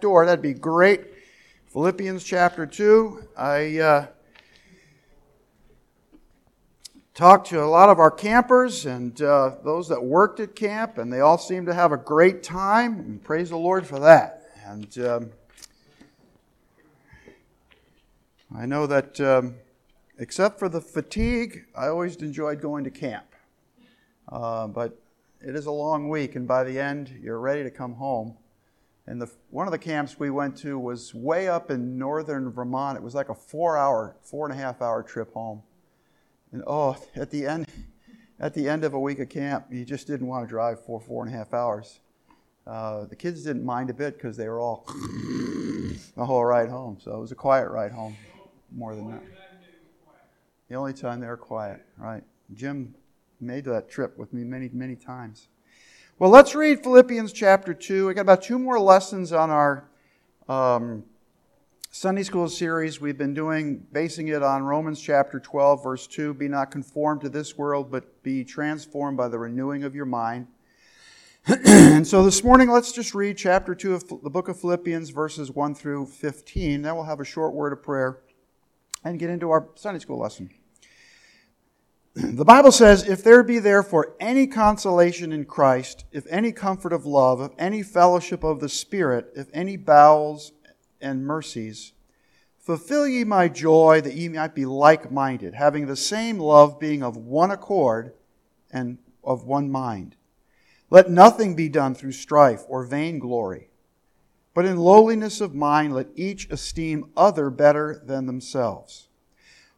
door, that'd be great. Philippians chapter 2. I uh, talked to a lot of our campers and uh, those that worked at camp, and they all seemed to have a great time. And praise the Lord for that. And um, I know that, um, except for the fatigue, I always enjoyed going to camp. Uh, but it is a long week, and by the end, you're ready to come home. And the, one of the camps we went to was way up in northern Vermont. It was like a four hour, four and a half hour trip home. And oh, at the end, at the end of a week of camp, you just didn't want to drive for four and a half hours. Uh, the kids didn't mind a bit because they were all the whole ride home. So it was a quiet ride home, more than that. The only time they were quiet, right? Jim made that trip with me many, many times. Well, let's read Philippians chapter 2. We've got about two more lessons on our um, Sunday school series we've been doing, basing it on Romans chapter 12, verse 2 Be not conformed to this world, but be transformed by the renewing of your mind. and so this morning, let's just read chapter 2 of the book of Philippians, verses 1 through 15. Then we'll have a short word of prayer and get into our Sunday school lesson. The Bible says, If there be therefore any consolation in Christ, if any comfort of love, if any fellowship of the Spirit, if any bowels and mercies. Fulfill ye my joy that ye might be like minded, having the same love, being of one accord and of one mind. Let nothing be done through strife or vainglory, but in lowliness of mind let each esteem other better than themselves.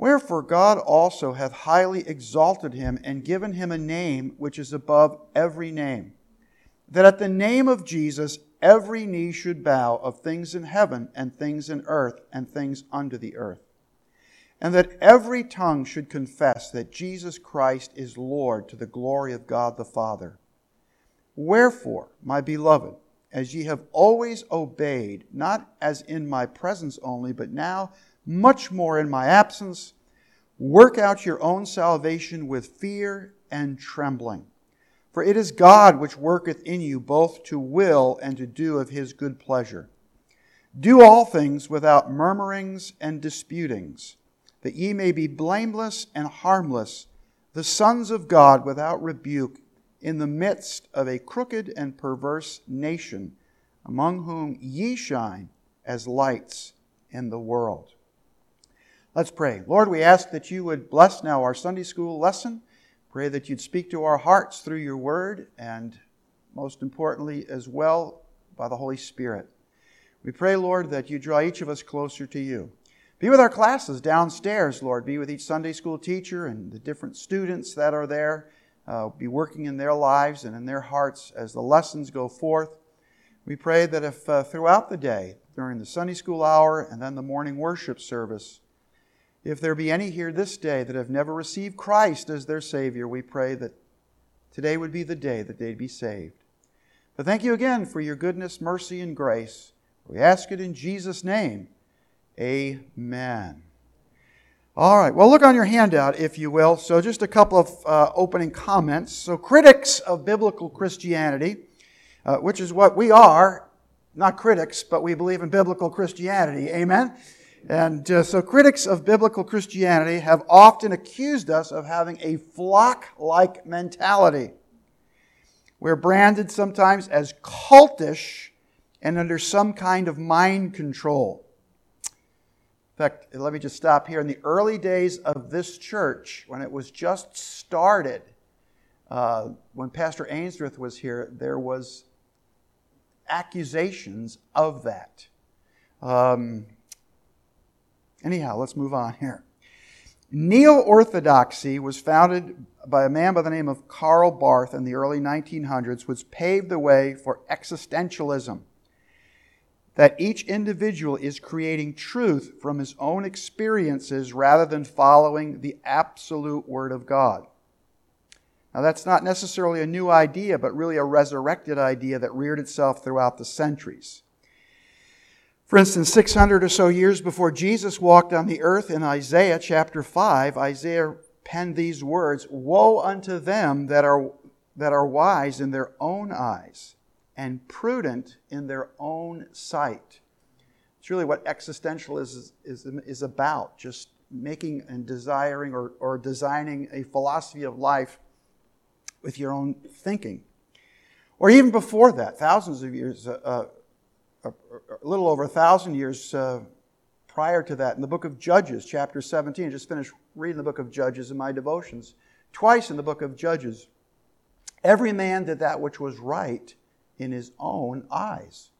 Wherefore God also hath highly exalted him and given him a name which is above every name, that at the name of Jesus every knee should bow of things in heaven and things in earth and things under the earth. And that every tongue should confess that Jesus Christ is Lord to the glory of God the Father. Wherefore, my beloved, as ye have always obeyed, not as in my presence only, but now much more in my absence, work out your own salvation with fear and trembling. For it is God which worketh in you both to will and to do of his good pleasure. Do all things without murmurings and disputings, that ye may be blameless and harmless, the sons of God without rebuke, in the midst of a crooked and perverse nation, among whom ye shine as lights in the world. Let's pray. Lord, we ask that you would bless now our Sunday school lesson. Pray that you'd speak to our hearts through your word and, most importantly, as well by the Holy Spirit. We pray, Lord, that you draw each of us closer to you. Be with our classes downstairs, Lord. Be with each Sunday school teacher and the different students that are there. Uh, be working in their lives and in their hearts as the lessons go forth. We pray that if uh, throughout the day, during the Sunday school hour and then the morning worship service, if there be any here this day that have never received Christ as their Savior, we pray that today would be the day that they'd be saved. But thank you again for your goodness, mercy, and grace. We ask it in Jesus' name. Amen. All right, well, look on your handout, if you will. So, just a couple of uh, opening comments. So, critics of biblical Christianity, uh, which is what we are, not critics, but we believe in biblical Christianity. Amen? And uh, so critics of biblical Christianity have often accused us of having a flock like mentality. We're branded sometimes as cultish and under some kind of mind control. In fact, let me just stop here. In the early days of this church, when it was just started, uh, when Pastor Ainsworth was here, there was accusations of that. Um, Anyhow, let's move on here. Neo Orthodoxy was founded by a man by the name of Karl Barth in the early 1900s, which paved the way for existentialism. that each individual is creating truth from his own experiences rather than following the absolute Word of God. Now, that's not necessarily a new idea, but really a resurrected idea that reared itself throughout the centuries. For instance, 600 or so years before Jesus walked on the earth in Isaiah chapter 5, Isaiah penned these words Woe unto them that are, that are wise in their own eyes and prudent in their own sight. It's really what existentialism is, is, is about, just making and desiring or, or designing a philosophy of life with your own thinking. Or even before that, thousands of years, uh, a, little over a thousand years uh, prior to that, in the book of Judges, chapter 17. I just finished reading the book of Judges in my devotions. Twice in the book of Judges, every man did that which was right in his own eyes.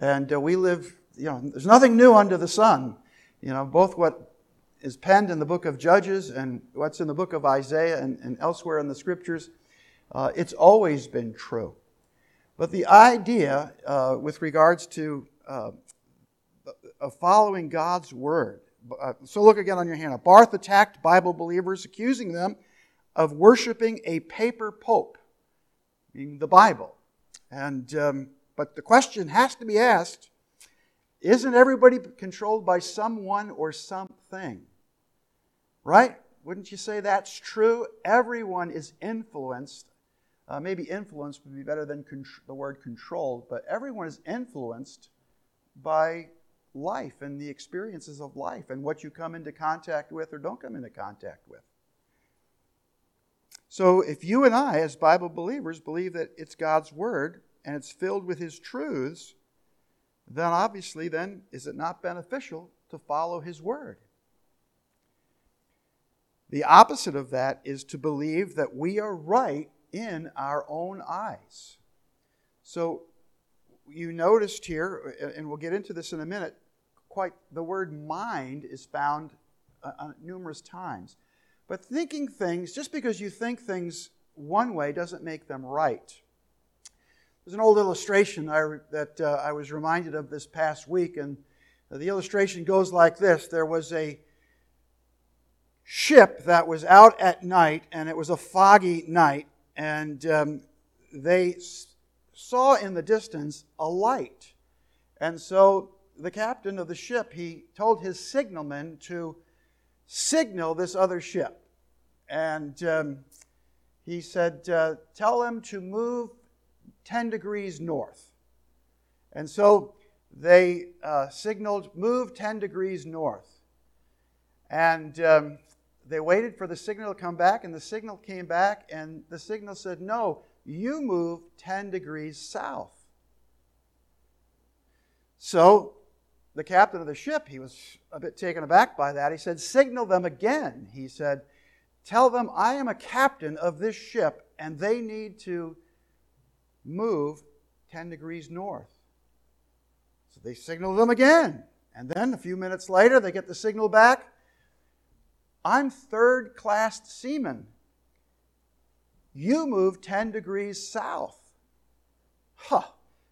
And uh, we live, you know, there's nothing new under the sun. You know, both what is penned in the book of Judges and what's in the book of Isaiah and, and elsewhere in the scriptures, uh, it's always been true. But the idea uh, with regards to uh, following God's word, uh, so look again on your hand. Barth attacked Bible believers, accusing them of worshiping a paper pope, meaning the Bible. And, um, but the question has to be asked isn't everybody controlled by someone or something? Right? Wouldn't you say that's true? Everyone is influenced. Uh, maybe influence would be better than the word control, but everyone is influenced by life and the experiences of life and what you come into contact with or don't come into contact with. So if you and I, as Bible believers, believe that it's God's Word and it's filled with His truths, then obviously, then is it not beneficial to follow His Word? The opposite of that is to believe that we are right in our own eyes. So you noticed here, and we'll get into this in a minute, quite the word mind is found uh, numerous times. But thinking things, just because you think things one way doesn't make them right. There's an old illustration I, that uh, I was reminded of this past week, and the illustration goes like this There was a ship that was out at night, and it was a foggy night, and um, they saw in the distance a light. And so the captain of the ship, he told his signalman to signal this other ship. And um, he said, uh, Tell them to move 10 degrees north. And so they uh, signaled, Move 10 degrees north. And um, they waited for the signal to come back, and the signal came back, and the signal said, No, you move 10 degrees south. So the captain of the ship, he was a bit taken aback by that. He said, Signal them again. He said, Tell them I am a captain of this ship and they need to move 10 degrees north. So they signal them again. And then a few minutes later, they get the signal back I'm third class seaman. You move 10 degrees south. Huh.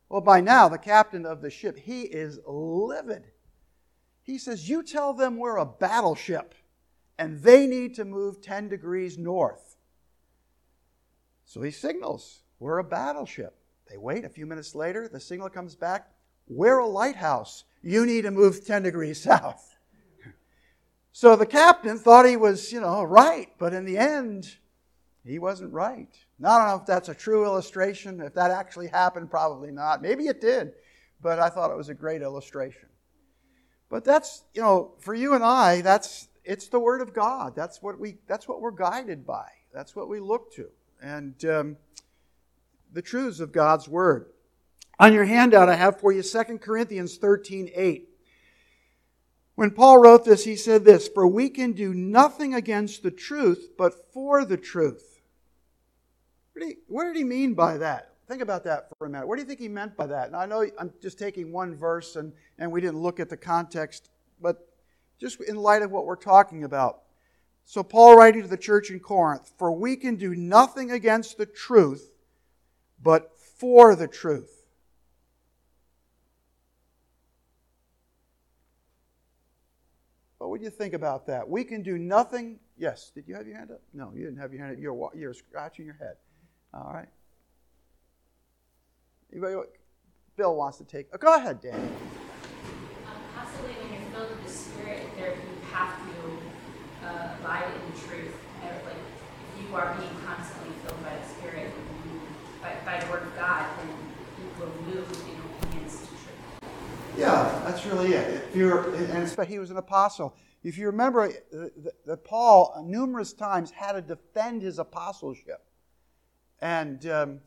Well, by now, the captain of the ship, he is livid. He says, You tell them we're a battleship and they need to move 10 degrees north. So he signals, We're a battleship. They wait. A few minutes later, the signal comes back, We're a lighthouse. You need to move 10 degrees south. So the captain thought he was, you know, right, but in the end, he wasn't right. Now, I don't know if that's a true illustration. If that actually happened, probably not. Maybe it did, but I thought it was a great illustration. But that's, you know, for you and I, that's it's the Word of God. That's what we that's what we're guided by. That's what we look to, and um, the truths of God's Word. On your handout, I have for you 2 Corinthians 13 8. When Paul wrote this, he said this For we can do nothing against the truth, but for the truth. What did, he, what did he mean by that? Think about that for a minute. What do you think he meant by that? Now, I know I'm just taking one verse and, and we didn't look at the context, but just in light of what we're talking about. So, Paul writing to the church in Corinth, For we can do nothing against the truth, but for the truth. What would you think about that? We can do nothing. Yes, did you have your hand up? No, you didn't have your hand up. You're, you're scratching your head. All right. Anybody, Bill wants to take. Oh, go ahead, Danny. Um, possibly when you're filled with the Spirit, there you have to uh, abide in the truth. Like you are being constantly filled by the Spirit, by, by the Word of God, then you will move in obedience to truth. Yeah, that's really it. If you're, and he was an apostle. If you remember that Paul numerous times had to defend his apostleship, and um,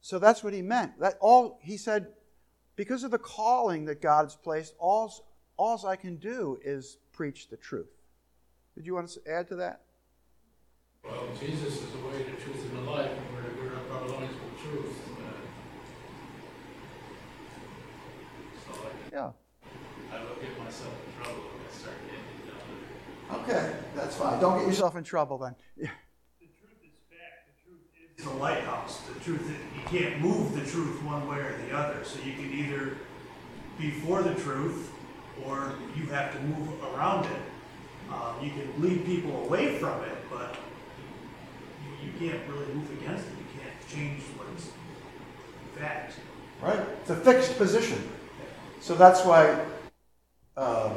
so that's what he meant. That all he said, because of the calling that God has placed, all, all I can do is preach the truth. Did you want to add to that? Well, Jesus is the way, the truth, and the life, and we're, we're our lives with truth. Uh, so I, yeah. I will get myself in trouble if I start getting it Okay, that's fine. Don't get yourself in trouble then. Yeah. The truth is fact. The truth is the lighthouse. The truth is you can't move the truth one way or the other. So you can either be for the truth or you have to move around it. Um, you can lead people away from it, but you, you, can't really move against it. You can't change what's in fact. Right? It's a fixed position. So that's why. Um,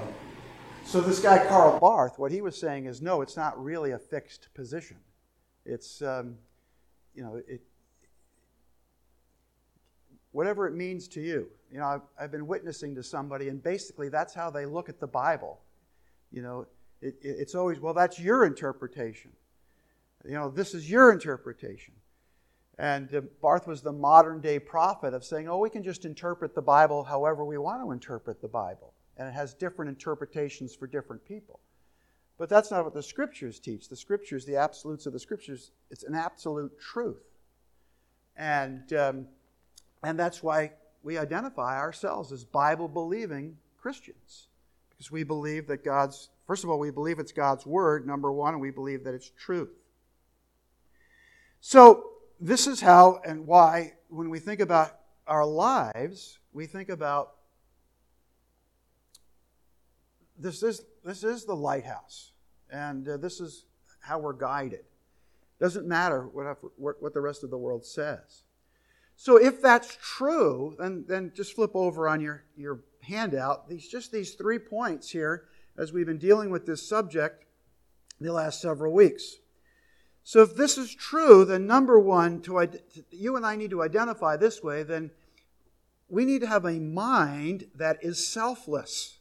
so this guy Karl Barth, what he was saying is, no, it's not really a fixed position. It's um, you know, it, whatever it means to you. You know, I've, I've, been witnessing to somebody, and basically that's how they look at the Bible. You know, it, it, it's always, well, that's your interpretation. You know, this is your interpretation. And uh, Barth was the modern day prophet of saying, oh, we can just interpret the Bible however we want to interpret the Bible. And it has different interpretations for different people. But that's not what the scriptures teach. The scriptures, the absolutes of the scriptures, it's an absolute truth. And um, and that's why we identify ourselves as Bible believing Christians. Because we believe that God's, first of all, we believe it's God's Word, number one, and we believe that it's truth. So, this is how and why, when we think about our lives, we think about this is, this is the lighthouse, and uh, this is how we're guided. Doesn't matter what, what the rest of the world says. So if that's true, then, then just flip over on your, your handout. These just these three points here as we've been dealing with this subject the last several weeks. So if this is true, then number one, to, you and I need to identify this way, then we need to have a mind that is selfless.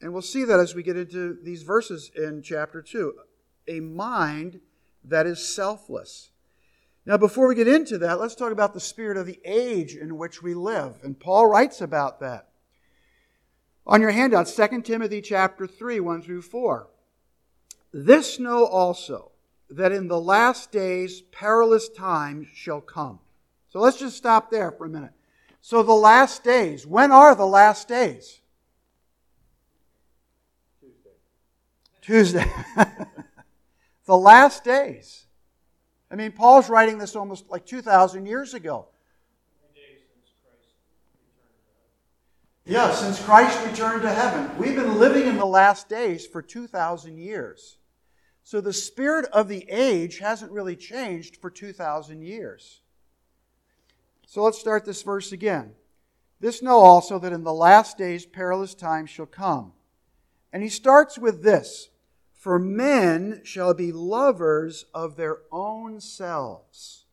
And we'll see that as we get into these verses in chapter 2. A mind that is selfless. Now, before we get into that, let's talk about the spirit of the age in which we live. And Paul writes about that. On your handout, 2 Timothy chapter 3, 1 through 4. This know also, that in the last days perilous times shall come. So let's just stop there for a minute. So, the last days, when are the last days? Tuesday. Tuesday. the last days. I mean, Paul's writing this almost like 2,000 years ago. Yeah, since Christ returned to heaven. We've been living in the last days for 2,000 years. So the spirit of the age hasn't really changed for 2,000 years. So let's start this verse again. This know also that in the last days perilous times shall come. And he starts with this for men shall be lovers of their own selves.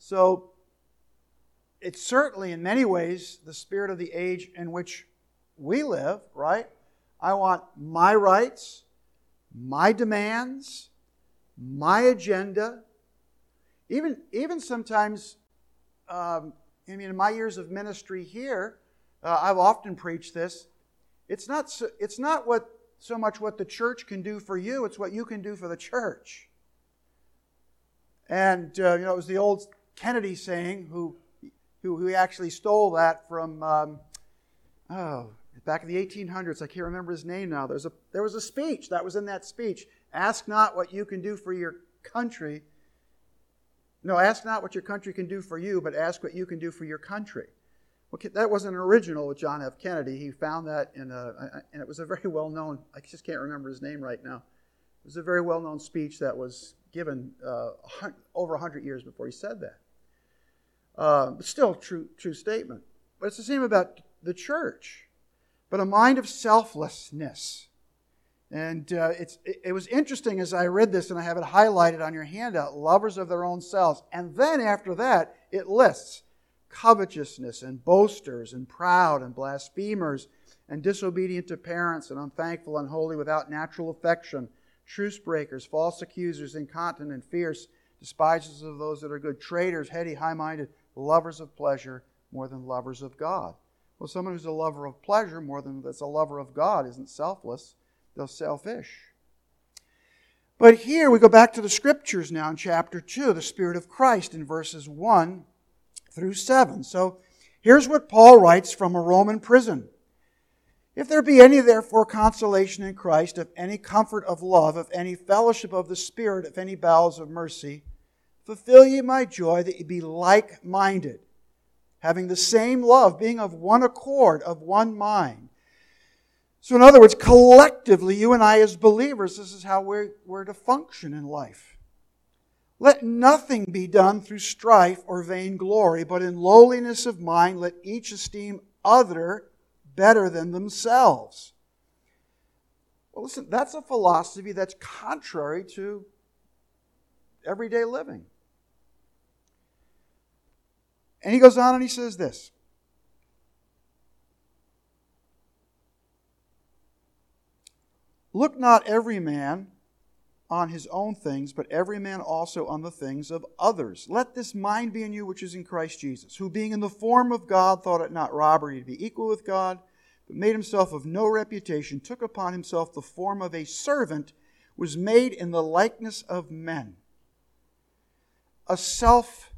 So, it's certainly in many ways the spirit of the age in which we live, right? I want my rights, my demands, my agenda. Even, even sometimes, um, I mean, in my years of ministry here, uh, I've often preached this. It's not, so, it's not what so much what the church can do for you, it's what you can do for the church. And, uh, you know, it was the old Kennedy saying, who, who, who actually stole that from, um, oh, back in the 1800s. I can't remember his name now. There's a, there was a speech that was in that speech. Ask not what you can do for your country. No, ask not what your country can do for you, but ask what you can do for your country. Okay, that wasn't an original with John F. Kennedy. He found that in a, and it was a very well known, I just can't remember his name right now. It was a very well known speech that was given uh, over 100 years before he said that. Uh, but still, true, true statement. But it's the same about the church. But a mind of selflessness. And uh, it's, it, was interesting as I read this, and I have it highlighted on your handout lovers of their own selves. And then after that, it lists covetousness and boasters and proud and blasphemers and disobedient to parents and unthankful, unholy, without natural affection, truce breakers, false accusers, incontinent, fierce, despisers of those that are good, traitors, heady, high minded, lovers of pleasure more than lovers of God. Well, someone who's a lover of pleasure more than that's a lover of God isn't selfless, they're selfish. But here we go back to the scriptures now in chapter 2, the Spirit of Christ in verses 1 through 7. So here's what Paul writes from a Roman prison. If there be any, therefore, consolation in Christ, of any comfort of love, of any fellowship of the Spirit, of any bowels of mercy, fulfill ye my joy that ye be like minded, having the same love, being of one accord, of one mind. So, in other words, collectively, you and I as believers, this is how we're, we're to function in life. Let nothing be done through strife or vainglory, but in lowliness of mind, let each esteem other better than themselves. Well, listen, that's a philosophy that's contrary to everyday living. And he goes on and he says this Look not every man on his own things, but every man also on the things of others. Let this mind be in you which is in Christ Jesus, who being in the form of God thought it not robbery to be equal with God, but made himself of no reputation, took upon himself the form of a servant, was made in the likeness of men. A self,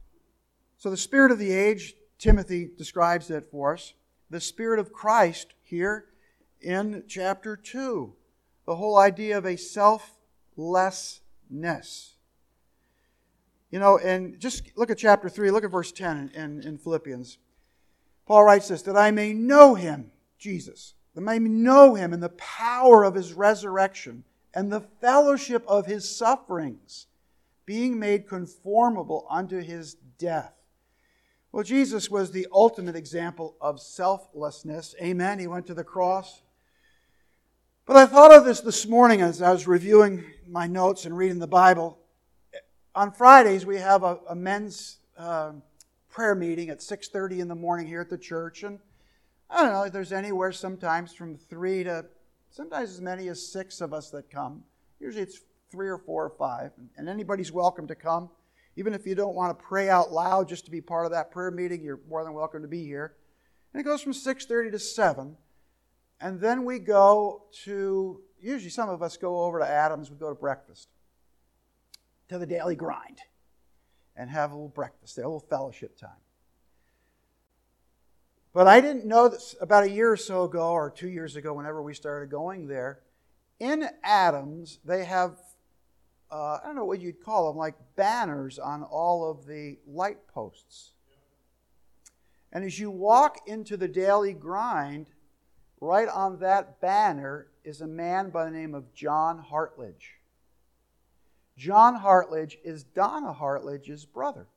so the spirit of the age, Timothy describes that for us. The spirit of Christ here in chapter 2. The whole idea of a selflessness. You know, and just look at chapter 3, look at verse 10 in, in, Philippians. Paul writes this that I may know him, Jesus, that I may know him in the power of his resurrection and the fellowship of his sufferings, being made conformable unto his death. Well, Jesus was the ultimate example of selflessness. Amen. He went to the cross. But I thought of this this morning as I was reviewing my notes and reading the Bible. On Fridays, we have a, a men's uh, prayer meeting at 6.30 in the morning here at the church. And I don't know, if there's anywhere sometimes from three to sometimes as many as six of us that come. Usually it's three or four or five. And anybody's welcome to come. Even if you don't want to pray out loud just to be part of that prayer meeting, you're more than welcome to be here. And it goes from 6.30 to 7. And then we go to, usually some of us go over to Adams, we go to breakfast, to the daily grind, and have a little breakfast a little fellowship time. But I didn't know this about a year or so ago, or two years ago, whenever we started going there, in Adams, they have, uh, I don't know what you'd call them, like banners on all of the light posts. And as you walk into the daily grind, Right on that banner is a man by the name of John Hartledge. John Hartledge is Donna Hartledge's brother.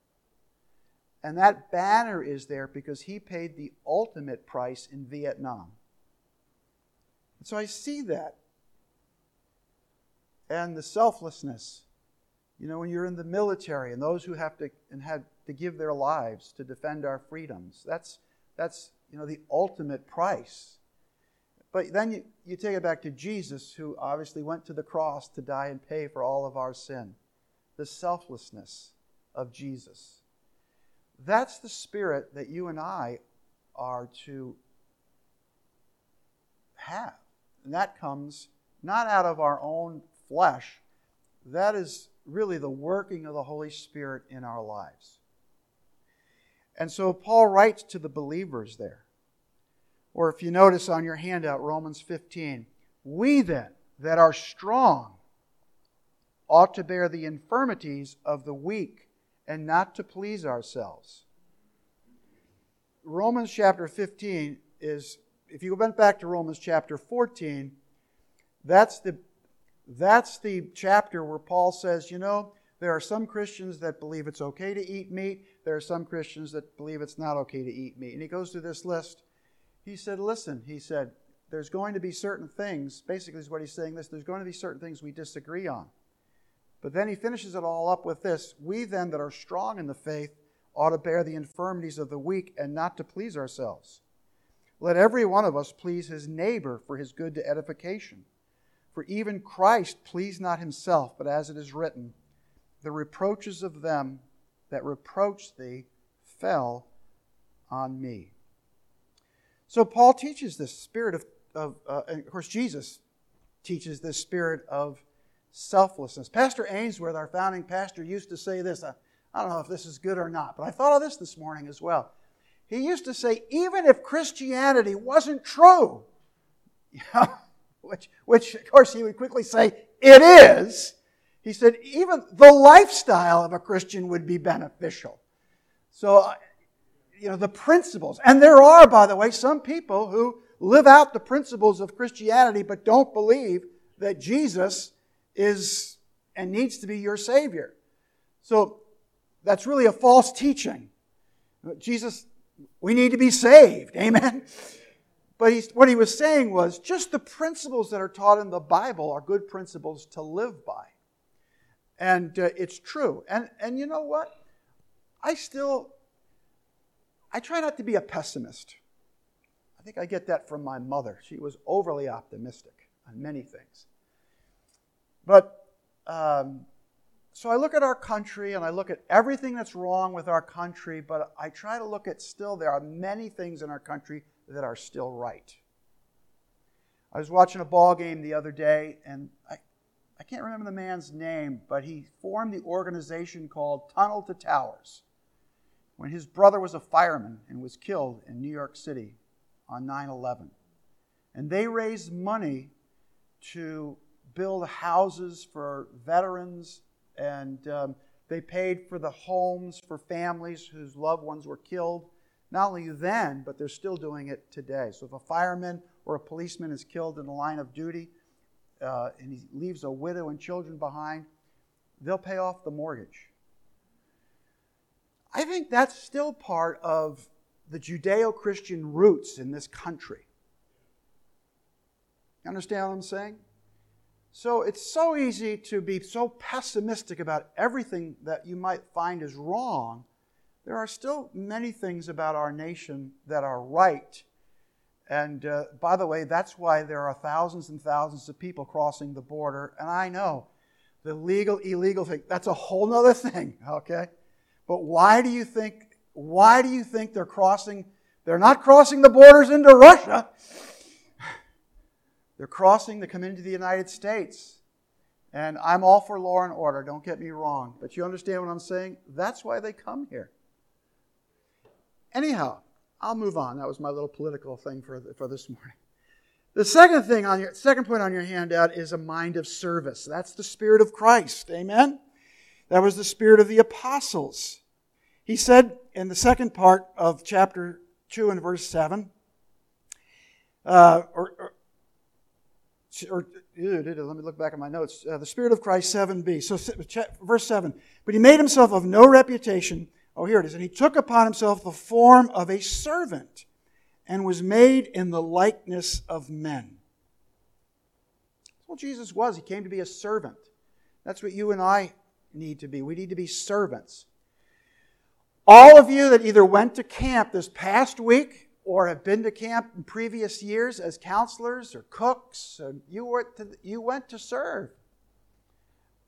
And that banner is there because he paid the ultimate price in Vietnam. And so I see that. And the selflessness. You know, when you're in the military and those who have to and had to give their lives to defend our freedoms, that's that's you know the ultimate price. But then you, you take it back to Jesus, who obviously went to the cross to die and pay for all of our sin. The selflessness of Jesus. That's the spirit that you and I are to have. And that comes not out of our own flesh, that is really the working of the Holy Spirit in our lives. And so Paul writes to the believers there or if you notice on your handout, Romans 15, we then that are strong ought to bear the infirmities of the weak and not to please ourselves. Romans chapter 15 is, if you went back to Romans chapter 14, that's the, that's the chapter where Paul says, you know, there are some Christians that believe it's okay to eat meat. There are some Christians that believe it's not okay to eat meat. And he goes through this list. He said, listen, he said, there's going to be certain things, basically, is what he's saying this, there's going to be certain things we disagree on. But then he finishes it all up with this We then that are strong in the faith ought to bear the infirmities of the weak and not to please ourselves. Let every one of us please his neighbor for his good to edification. For even Christ pleased not himself, but as it is written, the reproaches of them that reproached thee fell on me. So Paul teaches this spirit of, of uh, of course, Jesus teaches this spirit of selflessness. Pastor Ainsworth, our founding pastor, used to say this. I, I don't know if this is good or not, but I thought of this this morning as well. He used to say, even if Christianity wasn't true, which, which of course he would quickly say, it is, he said, even the lifestyle of a Christian would be beneficial. So, you know, the principles, and there are, by the way, some people who live out the principles of Christianity but don't believe that Jesus is and needs to be your Savior. So that's really a false teaching. Jesus, we need to be saved. Amen. But what he was saying was just the principles that are taught in the Bible are good principles to live by. And uh, it's true. And, and you know what? I still, I try not to be a pessimist. I think I get that from my mother. She was overly optimistic on many things. But um, so I look at our country and I look at everything that's wrong with our country, but I try to look at still, there are many things in our country that are still right. I was watching a ball game the other day, and I, I can't remember the man's name, but he formed the organization called Tunnel to Towers when his brother was a fireman and was killed in New York City on 9 11. And they raised money to build houses for veterans, and um, they paid for the homes for families whose loved ones were killed. Not only then, but they're still doing it today. So if a fireman or a policeman is killed in the line of duty uh, and he leaves a widow and children behind, they'll pay off the mortgage. I think that's still part of the Judeo Christian roots in this country. You understand what I'm saying? So it's so easy to be so pessimistic about everything that you might find is wrong. There are still many things about our nation that are right. And uh, by the way, that's why there are thousands and thousands of people crossing the border. And I know the legal, illegal thing, that's a whole other thing, okay? But why do you think, why do you think they're crossing? They're not crossing the borders into Russia. They're crossing to come into the United States. And I'm all for law and order, don't get me wrong. But you understand what I'm saying? That's why they come here. Anyhow, I'll move on. That was my little political thing for, for this morning. The second thing on your second point on your handout is a mind of service. That's the spirit of Christ. Amen. That was the spirit of the apostles. He said in the second part of chapter 2 and verse 7, uh, or, or or let me look back at my notes. Uh, the Spirit of Christ, 7b. So, verse 7. But he made himself of no reputation. Oh, here it is. And he took upon himself the form of a servant and was made in the likeness of men. What Jesus was. He came to be a servant. That's what you and I need to be. We need to be servants. All of you that either went to camp this past week or have been to camp in previous years as counselors or cooks, and you, were to, you went to serve.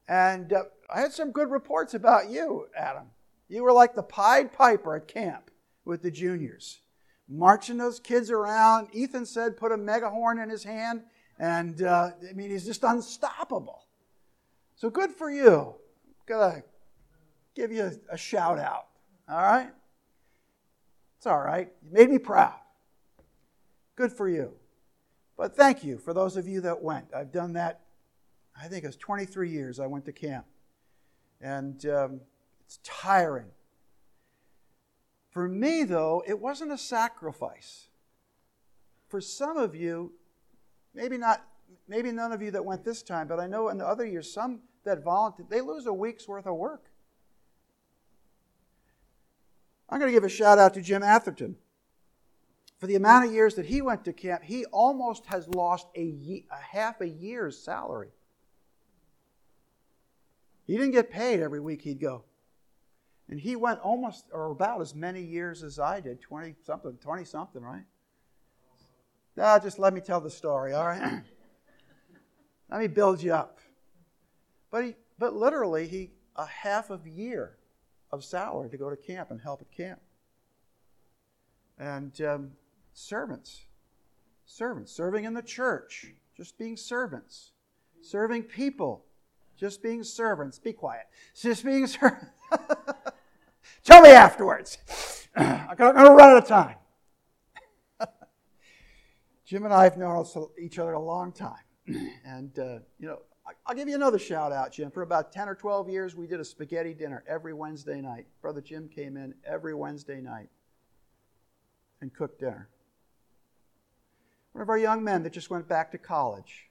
And uh, I had some good reports about you, Adam. You were like the Pied Piper at camp with the juniors, marching those kids around. Ethan said, put a megahorn in his hand, and uh, I mean, he's just unstoppable. So good for you. Gotta give you a, shout out. All right? It's all right. You made me proud. Good for you. But thank you for those of you that went. I've done that, I think it was 23 years I went to camp. And um, it's tiring. For me, though, it wasn't a sacrifice. For some of you, maybe not, maybe none of you that went this time, but I know in the other years, some that volunteered, they lose a week's worth of work. I'm going to give a shout out to Jim Atherton. For the amount of years that he went to camp, he almost has lost a, ye- a half a year's salary. He didn't get paid every week he'd go. And he went almost or about as many years as I did 20 something, 20 something, right? Ah, just let me tell the story, all right? let me build you up. But, he, but literally, he a half of year of salary to go to camp and help at camp. And um, servants, servants, serving in the church, just being servants, serving people, just being servants. Be quiet. Just being servants. Tell me afterwards. I'm going to run out of time. Jim and I have known each other a long time. And, uh, you know, I'll give you another shout out, Jim. For about 10 or 12 years, we did a spaghetti dinner every Wednesday night. Brother Jim came in every Wednesday night and cooked dinner. One of our young men that just went back to college,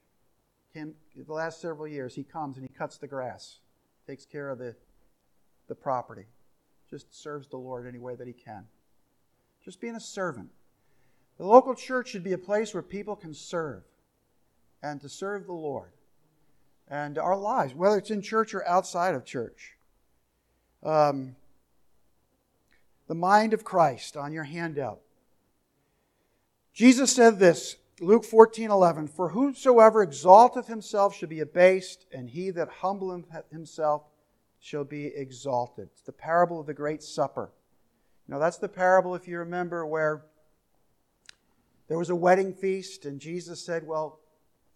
came the last several years, he comes and he cuts the grass, takes care of the, the property, just serves the Lord any way that he can. Just being a servant. The local church should be a place where people can serve and to serve the Lord and our lives, whether it's in church or outside of church. Um, the mind of Christ on your handout. Jesus said this, Luke 14 11, For whosoever exalteth himself shall be abased, and he that humbleth himself shall be exalted. It's the parable of the great supper. Now, that's the parable, if you remember, where there was a wedding feast, and Jesus said, Well,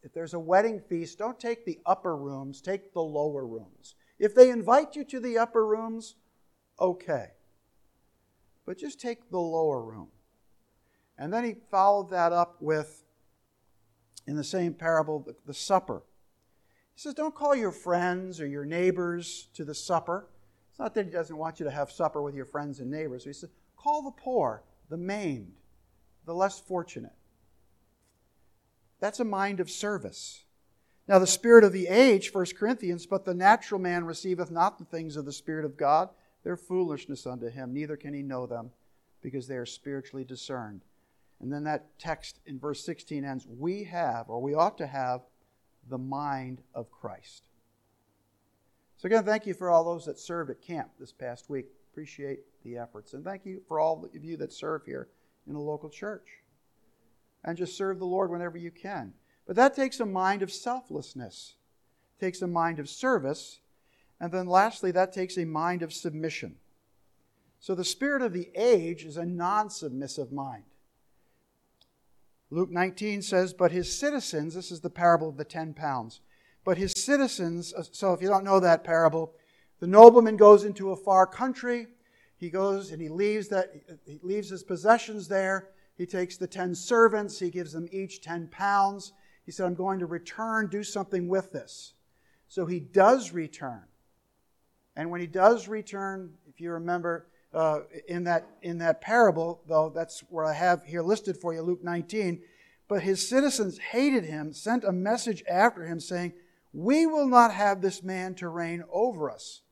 if there's a wedding feast, don't take the upper rooms, take the lower rooms. If they invite you to the upper rooms, okay. But just take the lower room. And then he followed that up with, in the same parable, the, the supper. He says, Don't call your friends or your neighbors to the supper. It's not that he doesn't want you to have supper with your friends and neighbors. He says, Call the poor, the maimed, the less fortunate. That's a mind of service. Now, the spirit of the age, 1 Corinthians, but the natural man receiveth not the things of the Spirit of God. They're foolishness unto him, neither can he know them, because they are spiritually discerned. And then that text in verse 16 ends We have, or we ought to have, the mind of Christ. So, again, thank you for all those that served at camp this past week. Appreciate the efforts. And thank you for all of you that serve here in a local church and just serve the Lord whenever you can. But that takes a mind of selflessness, takes a mind of service, and then lastly, that takes a mind of submission. So the spirit of the age is a non submissive mind. Luke 19 says, But his citizens, this is the parable of the 10 pounds, but his citizens, uh, so if you don't know that parable, the nobleman goes into a far country. He goes and he leaves that he leaves his possessions there. He takes the 10 servants, he gives them each 10 pounds. He said, I'm going to return, do something with this. So he does return. And when he does return, if you remember uh, in, that, in that parable, though that's where I have here listed for you, Luke 19, but his citizens hated him, sent a message after him saying, We will not have this man to reign over us.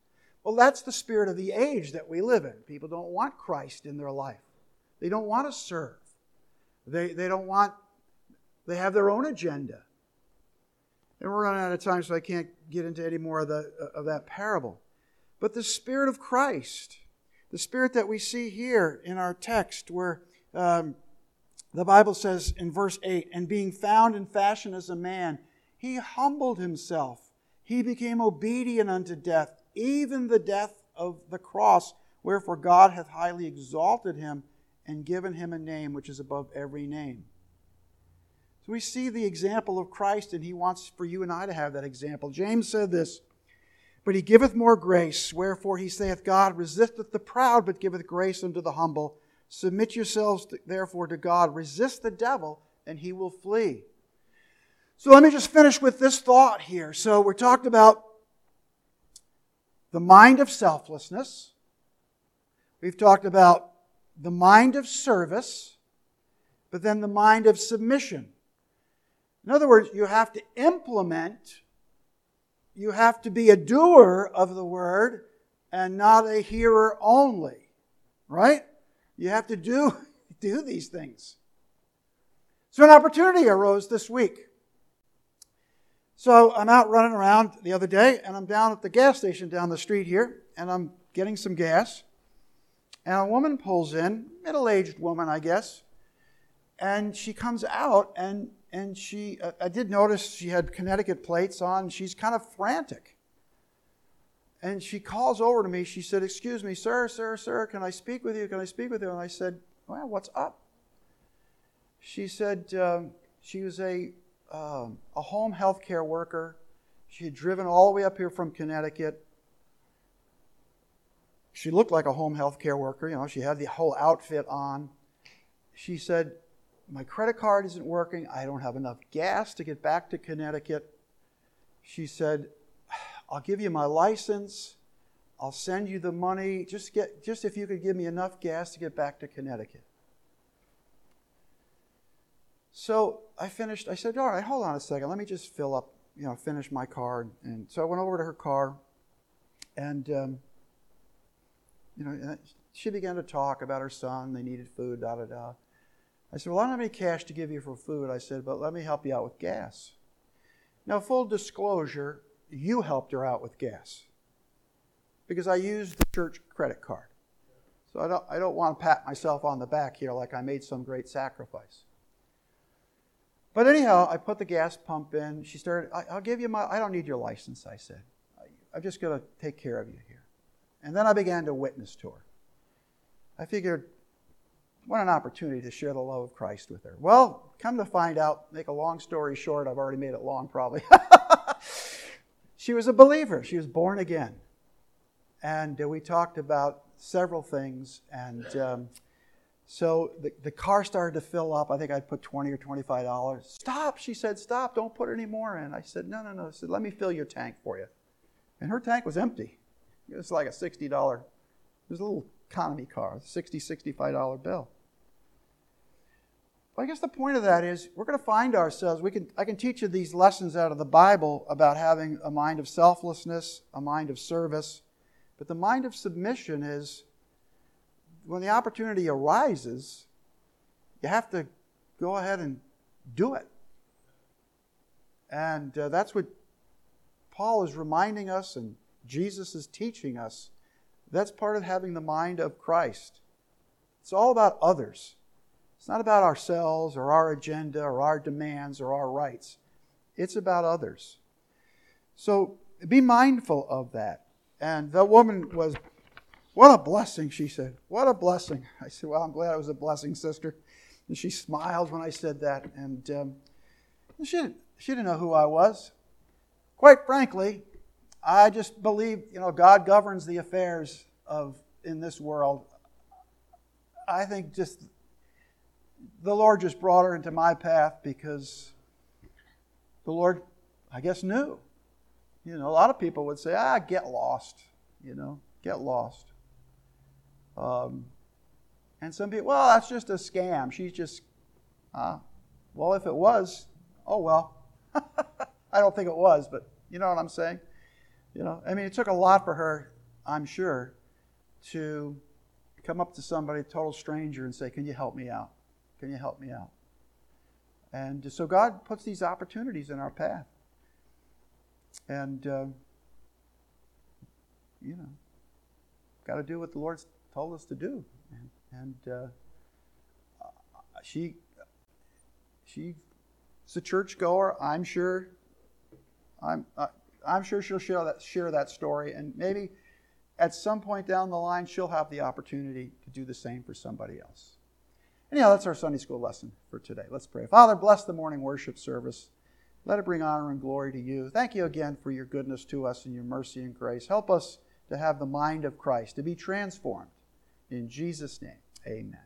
Well, that's the spirit of the age that we live in. People don't want Christ in their life, they don't want to serve. They, they don't want, they have their own agenda. And we're running out of time, so I can't get into any more of, the, of that parable. But the Spirit of Christ, the Spirit that we see here in our text, where um, the Bible says in verse 8, and being found in fashion as a man, he humbled himself. He became obedient unto death, even the death of the cross. Wherefore God hath highly exalted him and given him a name which is above every name. So we see the example of Christ, and he wants for you and I to have that example. James said this But he giveth more grace, wherefore he saith, God resisteth the proud, but giveth grace unto the humble. Submit yourselves therefore to God, resist the devil, and he will flee. So let me just finish with this thought here. So we're talking about the mind of selflessness. We've talked about the mind of service, but then the mind of submission. In other words, you have to implement, you have to be a doer of the word and not a hearer only, right? You have to do, do these things. So an opportunity arose this week. So I'm out running around the other day, and I'm down at the gas station down the street here, and I'm getting some gas. And a woman pulls in, middle aged woman, I guess, and she comes out, and, and she, uh, I did notice she had Connecticut plates on. She's kind of frantic. And she calls over to me. She said, Excuse me, sir, sir, sir, can I speak with you? Can I speak with you? And I said, Well, what's up? She said um, she was a, um, a home health care worker. She had driven all the way up here from Connecticut she looked like a home health care worker. You know, she had the whole outfit on. She said, My credit card isn't working. I don't have enough gas to get back to Connecticut. She said, I'll give you my license. I'll send you the money. Just get just if you could give me enough gas to get back to Connecticut. So I finished, I said, all right, hold on a second. Let me just fill up, you know, finish my card. And so I went over to her car and um, you know, she began to talk about her son. They needed food, da da da. I said, Well, I don't have any cash to give you for food. I said, But let me help you out with gas. Now, full disclosure, you helped her out with gas because I used the church credit card. So I don't, I don't want to pat myself on the back here like I made some great sacrifice. But anyhow, I put the gas pump in. She started, I, will give you my, I don't need your license, I said. I'm just going to take care of you here. And then I began to witness to her. I figured, what an opportunity to share the love of Christ with her. Well, come to find out, make a long story short, I've already made it long probably. she was a believer, she was born again. And uh, we talked about several things. And um, so the, the car started to fill up. I think I'd put 20 or $25. Stop, she said, stop, don't put any more in. I said, no, no, no. I said, let me fill your tank for you. And her tank was empty. It was like a $60, it was a little economy car, a $60, $65 bill. But I guess the point of that is we're going to find ourselves, we can, I can teach you these lessons out of the Bible about having a mind of selflessness, a mind of service. But the mind of submission is when the opportunity arises, you have to go ahead and do it. And uh, that's what Paul is reminding us and Jesus is teaching us. That's part of having the mind of Christ. It's all about others. It's not about ourselves or our agenda or our demands or our rights. It's about others. So be mindful of that. And the woman was, what a blessing, she said. What a blessing. I said, well, I'm glad it was a blessing, sister. And she smiled when I said that. And um, she, didn't, she didn't know who I was. Quite frankly, I just believe, you know, God governs the affairs of in this world. I think just the Lord just brought her into my path because the Lord, I guess, knew. You know, a lot of people would say, ah, get lost, you know, get lost. Um, and some people, well, that's just a scam. She's just, uh, well, if it was, oh well. I don't think it was, but you know what I'm saying? You know, I mean, it took a lot for her, I'm sure, to come up to somebody, total stranger, and say, Can you help me out? Can you help me out? And so God puts these opportunities in our path. And, uh, you know, got to do what the Lord's told us to do. And, and uh, she, she's a churchgoer, I'm sure. I'm, uh, I'm sure she'll share that, share that story, and maybe at some point down the line, she'll have the opportunity to do the same for somebody else. Anyhow, that's our Sunday school lesson for today. Let's pray. Father, bless the morning worship service. Let it bring honor and glory to you. Thank you again for your goodness to us and your mercy and grace. Help us to have the mind of Christ, to be transformed. In Jesus' name, amen.